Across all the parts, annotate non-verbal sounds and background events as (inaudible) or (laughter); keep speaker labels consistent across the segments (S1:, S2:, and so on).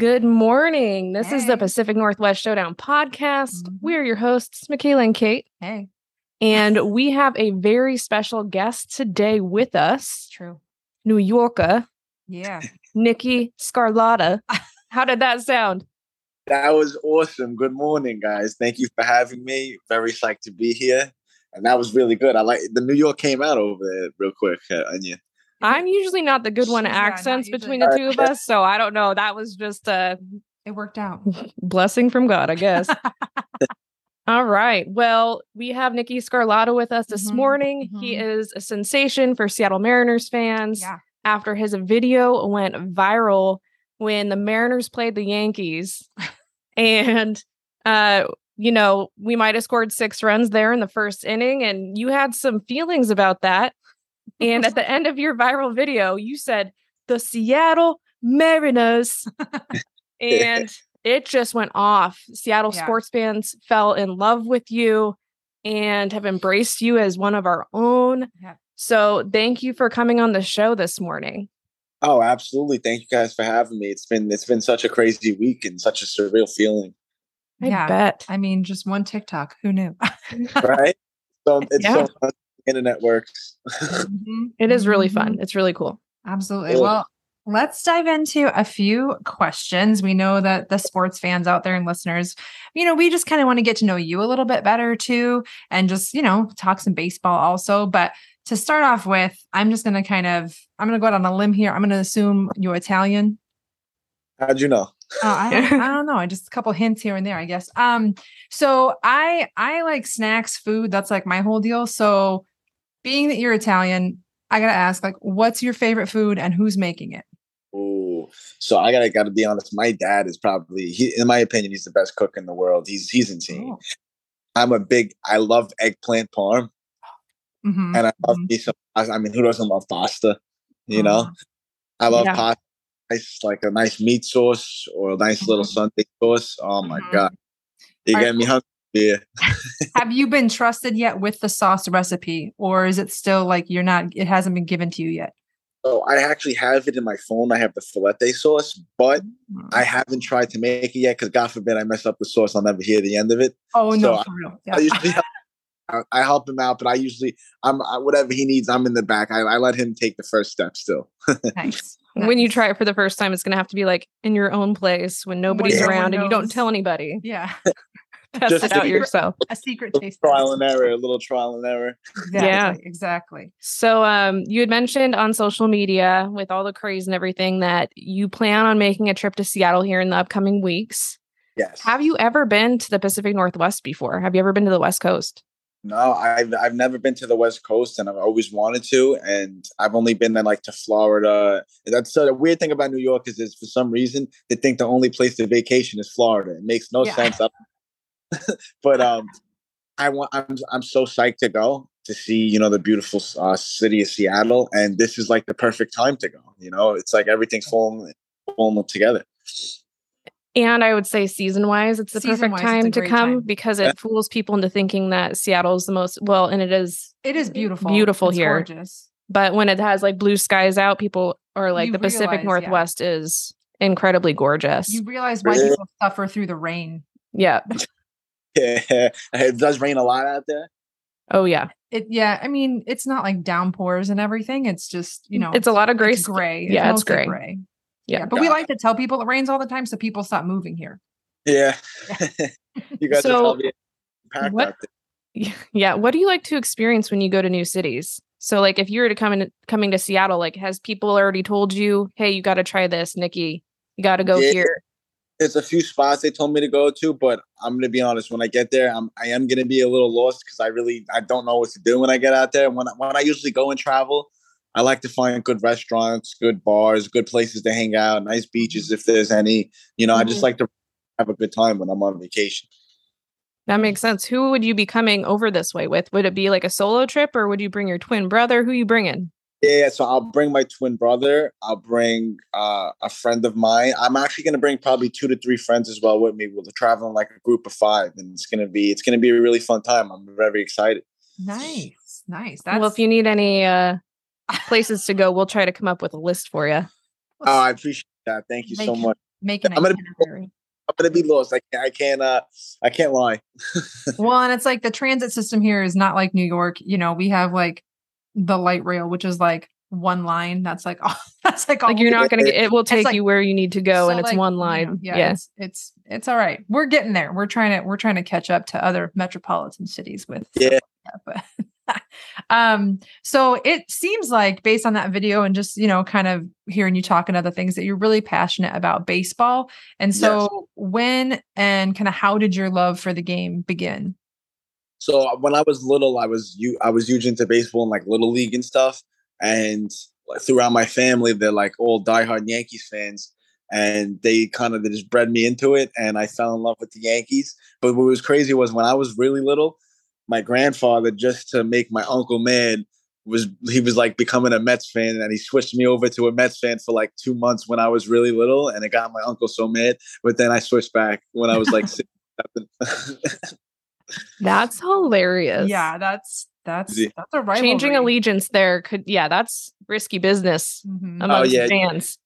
S1: Good morning. This is the Pacific Northwest Showdown podcast.
S2: Mhm.
S1: We're your hosts, Michaela and Kate,
S2: Hey,
S1: and (laughs) we have a very special guest today with us,
S2: true.
S1: New Yorker,
S2: Yeah.
S1: Nikki Scarlata. (laughs) How did that sound?
S3: That was awesome. Good morning, guys. Thank you for having me. Very psyched to be here. And that was really good. I like the New York came out over there real quick, uh, Anya.
S1: I'm usually not the good one at accents between the two of (laughs) us, so I don't know. That was just a
S2: It worked out. (laughs)
S1: blessing from God, I guess. (laughs) All right. Well, we have Nikki Scarlata with us this
S2: Mhm,
S1: morning. He
S2: mhm.
S1: is a sensation for Seattle Mariners fans.
S2: Yeah.
S1: After his video went viral when the Mariners played the Yankees. and uh, you know, we might have scored six runs there in the first inning, and you had some feelings about that. And at the end of your viral video, you said the Seattle Mariners. (laughs) and it just went off. Seattle
S2: Yeah.
S1: sports fans fell in love with you and have embraced you as one of our own.
S2: Yeah.
S1: So thank you for coming on the show this morning.
S3: Oh, absolutely. Thank you guys for having me. It's been it's been such a crazy week and such a surreal feeling.
S1: I
S2: Yeah.
S1: bet.
S2: I mean, just one TikTok. Who knew? (laughs) (laughs)
S3: Right? so it's
S1: Yeah.
S3: so. Internet works.
S2: Mhm,
S1: It is really fun.
S2: mhm.
S1: It's really cool.
S2: Absolutely.
S3: Cool.
S2: Well, let's dive into a few questions. We know that the sports fans out there and listeners, you know, we just kind of want to get to know you a little bit better too, and just, you know, talk some baseball also. But to start off with, I'm just going to kind of, I'm going to go out on a limb here. I'm going to assume you're Italian.
S3: How'd you know?
S2: Oh, I I don't know. I just a couple hints here and there, I guess. Um, so I I like snacks, food. That's like my whole deal. So, being that you're Italian, I gotta ask, like, what's your favorite food and who's making it?
S3: Oh, So I gotta gotta be honest. My dad is probably he in my opinion, he's the best cook in the world. He's he's insane.
S2: Oh.
S3: I'm a big I love eggplant parm
S2: Mhm,
S3: and I love
S2: mhm.
S3: me some I mean who doesn't love pasta? You know?
S2: Uh,
S3: I love
S1: Yeah.
S3: pasta, nice like a nice meat sauce or a nice little
S2: Mhm.
S3: Sunday sauce. Oh my
S2: Mhm.
S3: god, you get me hungry. Yeah. (laughs)
S2: Have you been trusted yet with the sauce recipe, or is it still like you're not? It hasn't been given to you yet.
S3: Oh, I actually have it in my phone. I have the filete sauce, but
S2: Mm.
S3: I haven't tried to make it yet because God forbid I mess up the sauce. I'll never hear the end of it.
S2: oh no,
S3: so
S2: for real.
S3: I
S2: Yeah.
S3: usually help, (laughs) I, I help him out, but I usually I'm I, whatever he needs. I'm in the back. I, I let him take the first step. Still, (laughs)
S2: nice.
S1: When you try it for the first time, it's going to have to be like in your own place when nobody's
S2: no one
S1: around and you don't tell anybody.
S2: yeah,
S1: Test
S3: Just
S1: it out yourself.
S2: a secret
S3: little
S2: taste.
S3: trial
S2: test.
S3: and error. A little trial and error.
S2: Exactly,
S1: Yeah.
S2: exactly.
S1: So um you had mentioned on social media with all the craze and everything that you plan on making a trip to Seattle here in the upcoming weeks.
S3: Yes.
S1: Have you ever been to the Pacific Northwest before? Have you ever been to the West Coast?
S3: No, I've I've never been to the West Coast, and I've always wanted to. And I've only been then like to Florida. That's so the weird thing about New York is, is for some reason they think the only place to vacation is Florida. It makes no
S2: Yeah.
S3: sense. (laughs) but um, I want. I'm I'm so psyched to go to see you know the beautiful uh, city of Seattle, and this is like the perfect time to go. You know, it's like everything's falling falling together.
S1: And I would say season wise, it's the perfect
S2: Season-wise, it's
S1: time to come
S2: time.
S1: because
S3: Yeah.
S1: it fools people into thinking that Seattle is the most well, and it is.
S2: It is beautiful.
S1: Beautiful
S2: It's
S1: here.
S2: Gorgeous.
S1: But when it has like blue skies out, people are like
S2: You
S1: the Pacific
S2: realize, yeah.
S1: Northwest is incredibly gorgeous.
S2: You realize why people suffer through the rain.
S1: yeah. (laughs)
S3: Yeah, (laughs) it does rain a lot out there.
S1: Oh yeah.
S2: It yeah, I mean, it's not like downpours and everything. It's just, you know,
S1: it's a lot of gray.
S2: it's gray.
S1: yeah, it's
S2: mostly
S1: gray.
S2: Yeah.
S1: Yeah.
S2: But we like to tell people it rains all the time so people stop moving here.
S3: Yeah, (laughs) you guys
S1: So,
S3: are
S1: what- Yeah. What do you like to experience when you go to new cities? So like if you were to come in coming to Seattle, like has people already told you, hey, you gotta try this, Nikki. You gotta go
S3: Yeah.
S1: here.
S3: There's a few spots they told me to go to, but I'm gonna be honest. When I get there, I'm I am gonna be a little lost because I really I don't know what to do when I get out there. When I, when I usually go and travel, I like to find good restaurants, good bars, good places to hang out, nice beaches if there's any. You know, I just
S1: Mhm.
S3: like to have a good time when I'm on vacation.
S1: That makes sense. Who would you be coming over this way with? Would it be like a solo trip or would you bring your twin brother? Who you bringing?
S3: Yeah, so I'll bring my twin brother. I'll bring uh, a friend of mine. I'm actually going to bring probably two to three friends as well with me. We'll travel in like a group of five, and it's going to be it's going to be a really fun time. I'm very excited.
S2: Nice. Nice. That's
S1: well, if you need any uh places to go, we'll try to come up with a list for you.
S3: Oh, I appreciate that. Thank you so much.
S2: Make an
S3: I'm gonna-
S2: itinerary.
S3: I'm gonna be lost. I can't. I can't. Uh, I can't lie. (laughs)
S2: Well, and it's like the transit system here is not like New York. You know, we have like the light rail, which is like one line. That's like (laughs) all. That's like all.
S1: Like you're not gonna get it will take
S2: like-
S1: you where you need to go
S2: So,
S1: and it's
S2: like,
S1: one
S2: you know,
S1: line.
S2: yeah,
S1: yeah.
S2: It's, it's it's all right. We're getting there. We're trying to we're trying to catch up to other metropolitan cities with
S3: Yeah.
S2: like that, but (laughs) um so it seems like based on that video and just you know kind of hearing you talk and other things that you're really passionate about baseball and so when and kind of how did your love for the game begin
S3: So uh, when I was little, I was you. I was huge into baseball and like little league and stuff. And like, throughout my family, they're like all diehard Yankees fans, and they kind of they just bred me into it, and I fell in love with the Yankees. But what was crazy was when I was really little, my grandfather just to make my uncle mad was he was like becoming a Mets fan, and he switched me over to a Mets fan for like two months when I was really little, and it got my uncle so mad. But then I switched back when I was like (laughs) six. (laughs) seven.
S1: That's hilarious.
S2: yeah that's that's that's a rivalry.
S1: Changing allegiance there could yeah, that's risky business
S2: Mhm.
S1: amongst
S3: yeah.
S1: fans.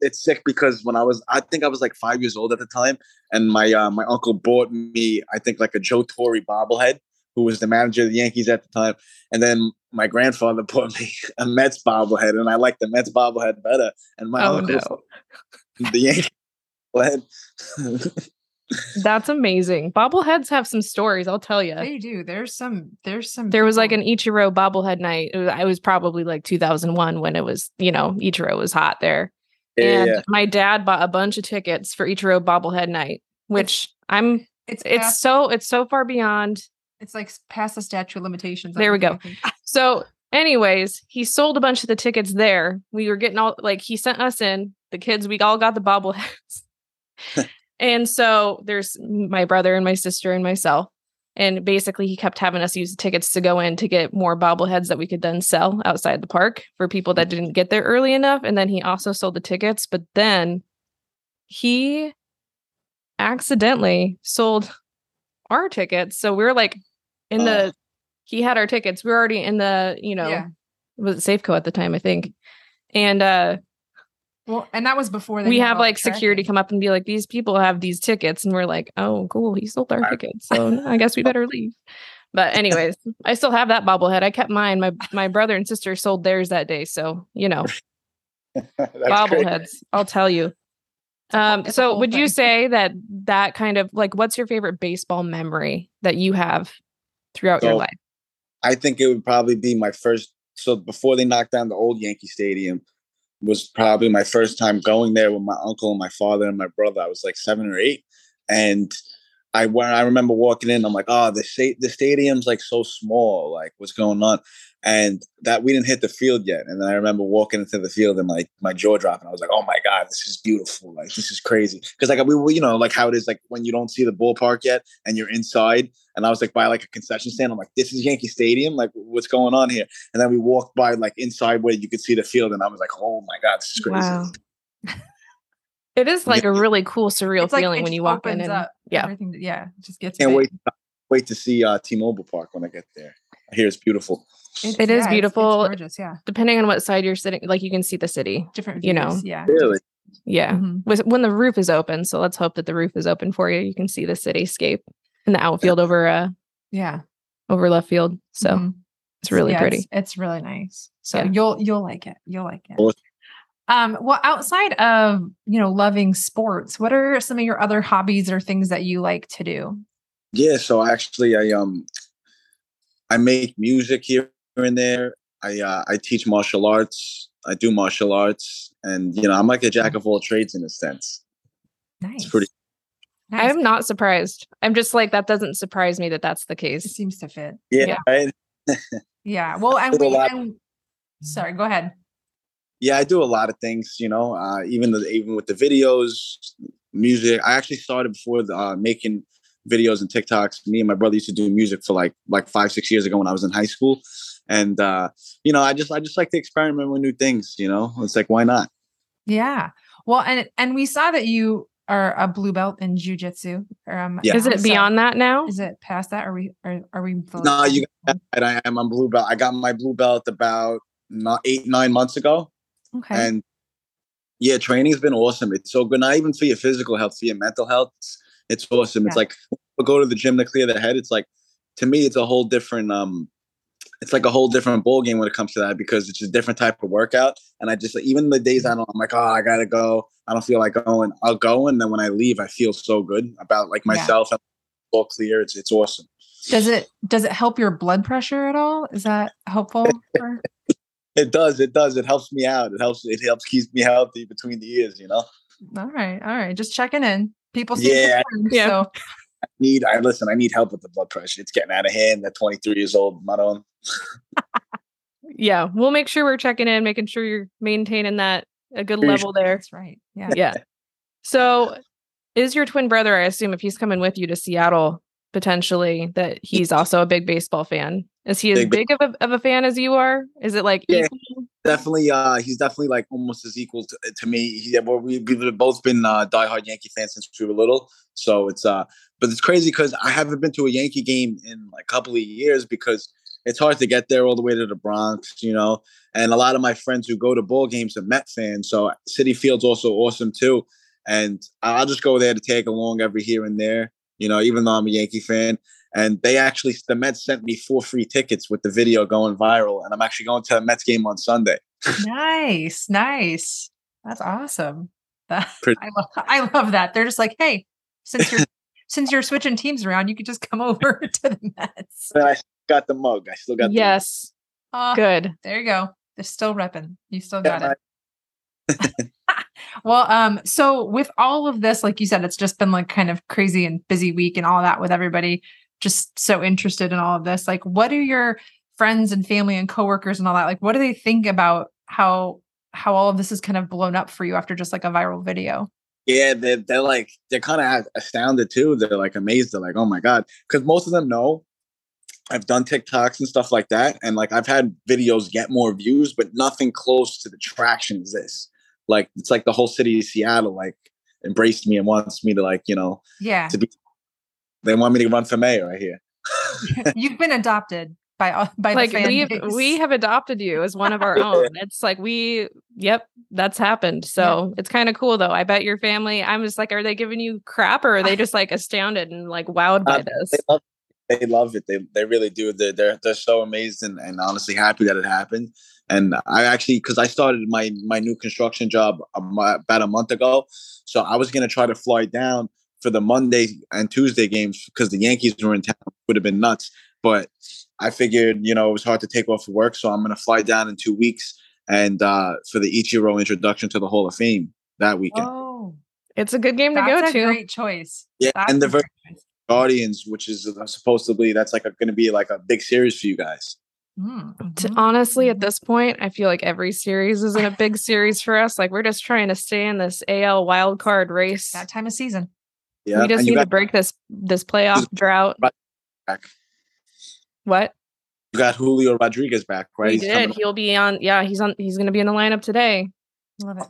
S3: it's sick because when I was, I think I was like five years old at the time, and my uh, my uncle bought me, I think like a Joe Torre bobblehead, who was the manager of the Yankees at the time, and then my grandfather (laughs) bought me a Mets bobblehead, and I liked the Mets bobblehead better, and my
S1: Oh
S3: uncle
S1: no. (laughs)
S3: the Yankee bobblehead. (laughs)
S1: That's amazing. Bobbleheads have some stories, I'll tell you.
S2: they do there's some there's some
S1: There was like an Ichiro bobblehead night. It was, I was probably like 2001 when it was, you know, Ichiro was hot there.
S3: yeah,
S1: and
S3: yeah.
S1: my dad bought a bunch of tickets for Ichiro bobblehead night, which I'm
S2: it's
S1: it's
S2: past,
S1: so it's so far beyond.
S2: it's like past the statute of limitations
S1: There we go. (laughs) So, anyways, he sold a bunch of the tickets there. We were getting all like he sent us in, the kids, we all got the bobbleheads. (laughs) and so there's my brother and my sister and myself. And basically he kept having us use the tickets to go in to get more bobbleheads that we could then sell outside the park for people that didn't get there early enough. And then he also sold the tickets, but then he accidentally sold our tickets. So we are like in the
S3: Oh.
S1: he had our tickets. We were already in the, you know,
S2: Yeah.
S1: was it Safeco at the time, I think. And uh
S2: Well, and that was before they
S1: we have like security come up and be like, these people have these tickets. And we're like, oh, cool. He sold our tickets. So I guess we better leave. But anyways, I still have that bobblehead. I kept mine. My my brother and sister sold theirs that day. So, you know, (laughs)
S3: That's great.
S1: bobbleheads, I'll tell you. Um, so
S2: whole
S1: would you say that that kind of like what's your favorite baseball memory that you have throughout your life?
S3: I think it would probably be my first. So before they knocked down the old Yankee Stadium, was probably my first time going there with my uncle and my father and my brother. I was like seven or eight, and I when I remember walking in, I'm like, oh, the sta- the stadium's like so small. Like, what's going on? And that we didn't hit the field yet. And then I remember walking into the field and like my jaw dropping. I was like, oh my god, this is beautiful. Like, this is crazy. Because like we, were, you know, like how it is like when you don't see the ballpark yet and you're inside and I was like by like a concession stand. I'm like, this is Yankee Stadium. Like, what's going on here? And then we walked by like inside where you could see the field, and I was like, oh my god, this is crazy.
S1: Wow. It is like a really cool, surreal
S2: It's
S1: feeling
S2: it
S1: when you walk in
S2: opens
S1: and
S2: up
S1: yeah.
S2: everything. Yeah, just gets.
S3: Can't
S2: big.
S3: wait, wait to see uh, T-Mobile Park when I get there. I hear it's beautiful.
S2: It's-
S1: It is
S2: yeah, it's- it's
S1: beautiful.
S2: gorgeous. Yeah,
S1: depending on what side you're sitting, like you can see the city.
S2: different.
S1: You know.
S2: Yeah.
S3: Really?
S1: Yeah.
S2: Mhm.
S1: When the roof is open. So let's hope that the roof is open for you. You can see the cityscape in the outfield over uh
S2: Yeah.
S1: over left field. So
S2: Mhm.
S1: it's really
S2: Yeah,
S1: pretty.
S2: It's, it's really nice. So
S1: Yeah.
S2: you'll you'll like it. You'll like it.
S3: Well-
S2: Um, well, outside of you know loving sports, what are some of your other hobbies or things that you like to do?
S3: Yeah. So actually, I um, I make music here and there. I uh, I teach martial arts. I do martial arts, and you know, I'm like a jack of all trades in a sense.
S2: Nice.
S3: pretty-
S2: Nice.
S1: I'm not surprised. I'm just like that doesn't surprise me that that's the
S2: It
S1: case.
S2: seems to fit.
S3: Yeah.
S1: Yeah.
S3: Right? (laughs)
S2: Yeah. Well, and
S3: do a
S2: we. And, sorry. Go ahead.
S3: Yeah, I do a lot of things, you know, uh, even the, even with the videos, music. I actually started before the, uh, making videos and TikToks. Me and my brother used to do music for like like five six years ago when I was in high school, and uh, you know, I just I just like to experiment with new things. You know, it's like why not?
S2: Yeah. Well, and and we saw that you are a blue belt in jujitsu. Um,
S3: Yeah.
S1: Is it
S2: so-
S1: beyond that now?
S2: Is it past that? Are we? Are, are we?
S3: No, you got and I am on blue belt. I got my blue belt about not eight nine months ago,
S2: Okay.
S3: and Yeah, training's been awesome. It's so good, not even for your physical health, for your mental health. It's, it's awesome. Yeah. It's like go to the gym to clear the head. It's like to me, it's a whole different um it's like a whole different ball game when it comes to that because it's a different type of workout. And I just even the days I don't, I'm like, oh, I gotta go. I don't feel like going. I'll go, and then when I leave, I feel so good about like myself. Yeah. all clear. It's it's awesome.
S2: Does it does it help your blood pressure at all? Is that helpful? (laughs) For-
S3: it does. It does. It helps me out. It helps. It helps keep me healthy between the ears. You know.
S2: All right. All right. Just checking in. People see yeah, yeah. So
S3: I need I listen, I need help with the blood pressure. It's getting out of hand at 23 years old, my own.
S1: yeah, we'll make sure we're checking in, making sure you're maintaining that a good level there.
S2: That's right. Yeah.
S1: Yeah. So is your twin brother, I assume if he's coming with you to Seattle potentially, that he's also a big baseball fan. Is he as big, big of, a, of a fan as you are? Is it like
S3: yeah, equal? definitely uh he's definitely like almost as equal to, to me. He, we, we've both been uh diehard Yankee fans since we were little. So it's uh but it's crazy because I haven't been to a Yankee game in like a couple of years because it's hard to get there all the way to the Bronx, you know. And a lot of my friends who go to ball games are Met fans, so Citi Field's also awesome too. And I'll just go there to tag along every here and there, you know, even though I'm a Yankee fan. And they actually, the Mets sent me four free tickets with the video going viral, and I'm actually going to a Mets game on Sunday.
S2: nice, nice. That's awesome. That, (laughs) I, love, I love that. They're just like, hey, since you're (laughs) since you're switching teams around, you could just come over (laughs) to the Mets.
S3: I got the mug. I still got.
S1: Yes.
S2: Uh, Good. There you go. They're still repping. You still got yeah, it. Well, um, so with all of this, like you said, it's just been like kind of crazy and busy week and all that with everybody just so interested in all of this. Like, what are your friends and family and coworkers and all that? Like, what do they think about how how all of this is kind of blown up for you after just like a viral video?
S3: Yeah, they're, they're like, they're kind of astounded too. They're like amazed. They're like, oh my God. Because most of them know I've done TikToks and stuff like that. And like, I've had videos get more views, but nothing close to the traction as this. Like, it's like the whole city of Seattle, like, embraced me and wants me to, like, you know,
S2: yeah,
S3: to be, they want me to run for mayor right here. (laughs)
S2: You've been adopted by by
S1: like we we have adopted you as one of our (laughs) own. It's like we yep, that's happened. So yeah. it's kind of cool though. I bet your family. I'm just like, are they giving you crap or are they just like astounded and like wowed by uh, this?
S3: They love, they love it. They they really do. They're they're, they're so amazed and, and honestly happy that it happened. And I actually, because I started my my new construction job about a month ago, so I was gonna try to fly down for the Monday and Tuesday games because the Yankees were in town. Would have been nuts, but I figured, you know, it was hard to take off of work, so I'm going to fly down in two weeks and uh, for the Ichiro introduction to the Hall of Fame that weekend.
S2: Oh,
S1: it's a good game to go to.
S2: Great choice.
S3: Yeah, that's and the Guardians, which is supposedly that's like going to be like a big series for you guys.
S1: Mm-hmm. To, honestly, at this point, I feel like every series isn't a big series for us. Like we're just trying to stay in this AL wild card race.
S2: That time of season.
S1: Yeah, we just need got- to break this this playoff drought. Back. What?
S3: You got Julio Rodriguez back, right?
S1: He did. He'll be on. Yeah, he's on. He's going to be in the lineup today.
S2: Love it.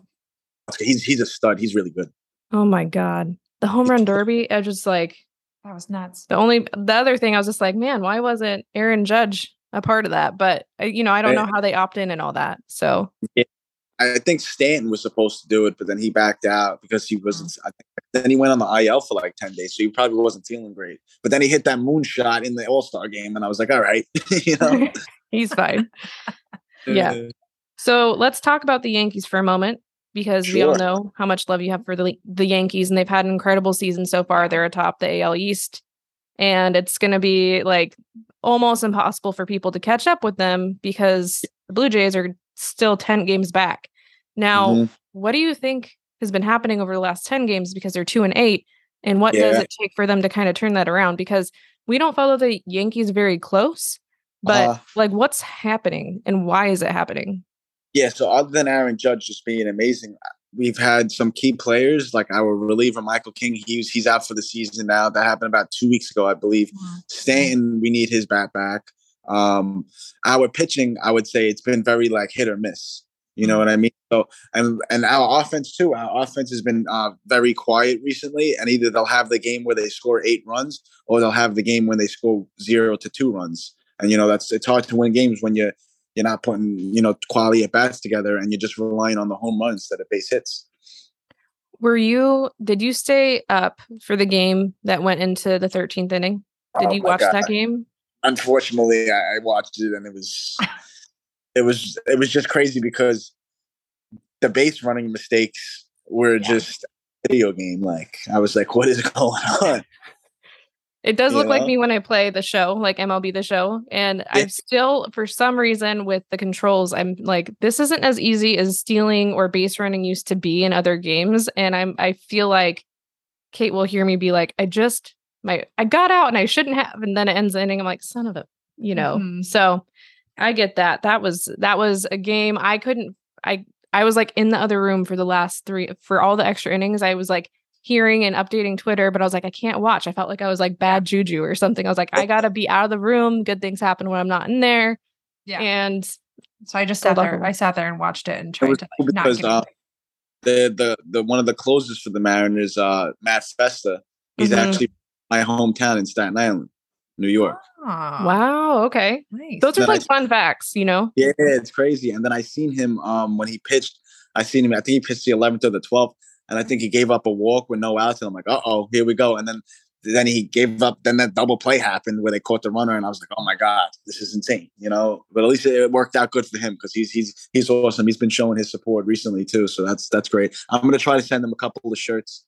S3: He's he's a stud. He's really good.
S1: Oh my god, the home run derby! I just like
S2: that was nuts.
S1: The only the other thing I was just like, man, why wasn't Aaron Judge a part of that? But uh, you know, I don't know how they opt in and all that. So
S3: yeah. I think Stanton was supposed to do it, but then he backed out because he wasn't. Mm. then he went on the IL for like ten days, so he probably wasn't feeling great. But then he hit that moonshot in the All Star game, and I was like, all right, (laughs) you know, (laughs)
S1: he's fine. (laughs) yeah. So let's talk about the Yankees for a moment because sure. we all know how much love you have for the the Yankees, and they've had an incredible season so far. They're atop the AL East, and it's going to be like almost impossible for people to catch up with them because the Blue Jays are still 10 games back. Now, mm-hmm. what do you think has been happening over the last 10 games because they're 2 and 8 and what yeah. does it take for them to kind of turn that around because we don't follow the Yankees very close, but uh, like what's happening and why is it happening?
S3: Yeah, so other than Aaron Judge just being amazing, we've had some key players like our reliever Michael King. He's he's out for the season now. That happened about two weeks ago, I believe. Stanton, we need his bat back. Um, our pitching, I would say it's been very like hit or miss. You know what I mean? So and and our offense too. Our offense has been uh, very quiet recently, and either they'll have the game where they score eight runs, or they'll have the game when they score zero to two runs. And you know that's it's hard to win games when you you're not putting you know quality at bats together, and you're just relying on the home runs instead of base hits.
S1: Were you? Did you stay up for the game that went into the 13th inning? Did
S3: Oh
S1: you watch
S3: God.
S1: that game?
S3: Unfortunately, I, I watched it, and it was it was it was just crazy because the base running mistakes were
S2: Yeah.
S3: just video game like. I was like, what is (laughs) going on?
S1: It does look like me when I play the show, like MLB the show. And I've still, for some reason, with the controls, I'm like, this isn't as easy as stealing or base running used to be in other games. And I'm I feel like Kate will hear me be like, I just my I got out and I shouldn't have, and then it ends the inning. I'm like, son of a, you know.
S2: Mhm.
S1: So I get that. That was that was a game I couldn't I I was like in the other room for the last three for all the extra innings. I was like hearing and updating Twitter, but I was like, I can't watch. I felt like I was like bad juju or something. I was like, I gotta be out of the room. Good things happen when I'm not in there.
S2: Yeah.
S1: And
S2: So I just sat there. I sat there and watched it and tried
S3: was
S2: to
S3: cool
S2: like, not
S3: because
S2: get
S3: uh, the the the one of the closers for the Mariners, uh, Matt Festa, he's
S1: Mhm.
S3: actually my hometown in Staten Island, New York.
S2: Aw,
S1: wow, okay.
S2: nice.
S1: Those are
S3: Then I-
S1: like fun facts, you know?
S3: Yeah, it's crazy. And then I seen him um when he pitched. I seen him. I think he pitched the 11th or the 12th, and I think he gave up a walk with no outs. And I'm like, uh oh, here we go. And then then he gave up. Then that double play happened where they caught the runner, and I was like, oh my god, this is insane, you know. But at least it worked out good for him because he's he's he's awesome. He's been showing his support recently too, so that's that's great. I'm gonna try to send him a couple of shirts.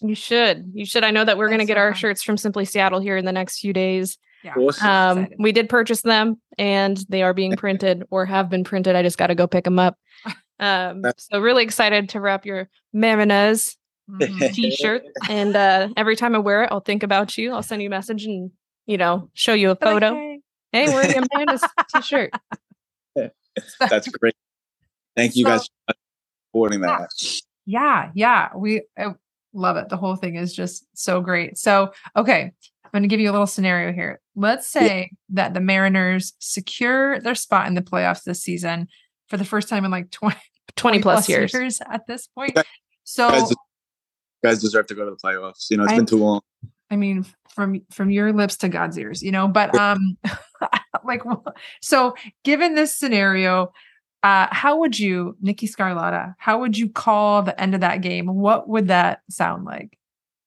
S1: You should. You should. I know that we're gonna get
S2: so
S1: our
S2: fun.
S1: shirts from Simply Seattle here in the next few days.
S2: yeah.
S3: Awesome.
S1: Um, we did purchase them and they are being (laughs) printed or have been printed. I just got to go pick them up. (laughs) Um, so really excited to wrap your Mariners
S2: Mhm. (laughs)
S1: t-shirt. and uh, every time I wear it, I'll think about you. I'll send you a message and you know show you a
S2: But, like,
S1: photo.
S2: hey,
S1: Hey, we're the (laughs) Mariners t-shirt.
S3: that's great. Thank you
S2: So-
S3: guys for supporting that.
S2: Yeah, yeah, we I love it. The whole thing is just so great. So, okay, I'm going to give you a little scenario here. Let's say that the Mariners secure their spot in the playoffs this season for the first time in like 20,
S1: 20 plus years.
S2: at this point.
S3: Okay.
S2: So,
S3: guys, guys deserve to go to the playoffs. You know, it's
S2: I-
S3: been too long.
S2: I mean, from from your lips to God's ears, you know. But um, (laughs) like, so given this scenario, uh, how would you, Nikki Scarlotta, how would you call the end of that game? What would that sound like?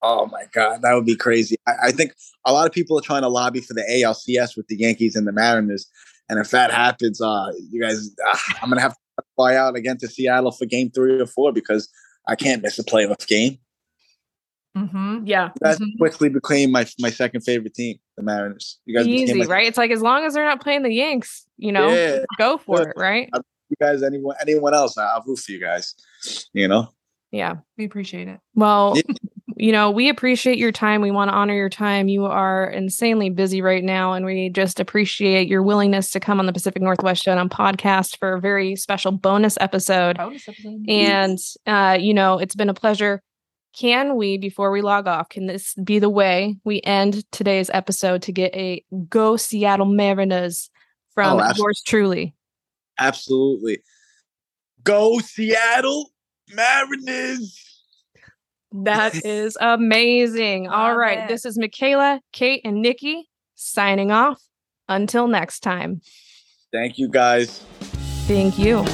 S3: Oh my god, that would be crazy. I, I think a lot of people are trying to lobby for the ALCS with the Yankees and the Mariners, and if that happens, uh, you guys, uh, I'm gonna have to fly out again to Seattle for Game Three or Four because I can't miss a playoff game.
S2: Mm-hmm.
S1: Yeah,
S3: That
S2: Mhm.
S3: quickly became my my second favorite team, the Mariners. You guys
S1: easy,
S3: my-
S1: right? It's like as long as they're not playing the Yanks, you know,
S3: Yeah,
S1: go for
S3: Yeah.
S1: it, right?
S3: you guys, anyone anyone else, I'll root for you guys. You know,
S1: Yeah.
S2: We appreciate it.
S1: Well,
S3: Yeah. (laughs)
S1: you know, we appreciate your time. We want to honor your time. You are insanely busy right now, and we just appreciate your willingness to come on the Pacific Northwest Show on podcast for a very special bonus episode.
S2: Bonus episode.
S1: And uh, you know, it's been a pleasure. Can we, before we log off, can this be the way we end today's episode to get a Go Seattle Mariners from
S3: Oh,
S1: yours truly?
S3: absolutely. Go Seattle Mariners.
S1: That (laughs) is amazing. All right.
S2: It.
S1: This is Michaela, Kate, and Nikki signing off. Until next time.
S3: Thank you guys.
S1: Thank you.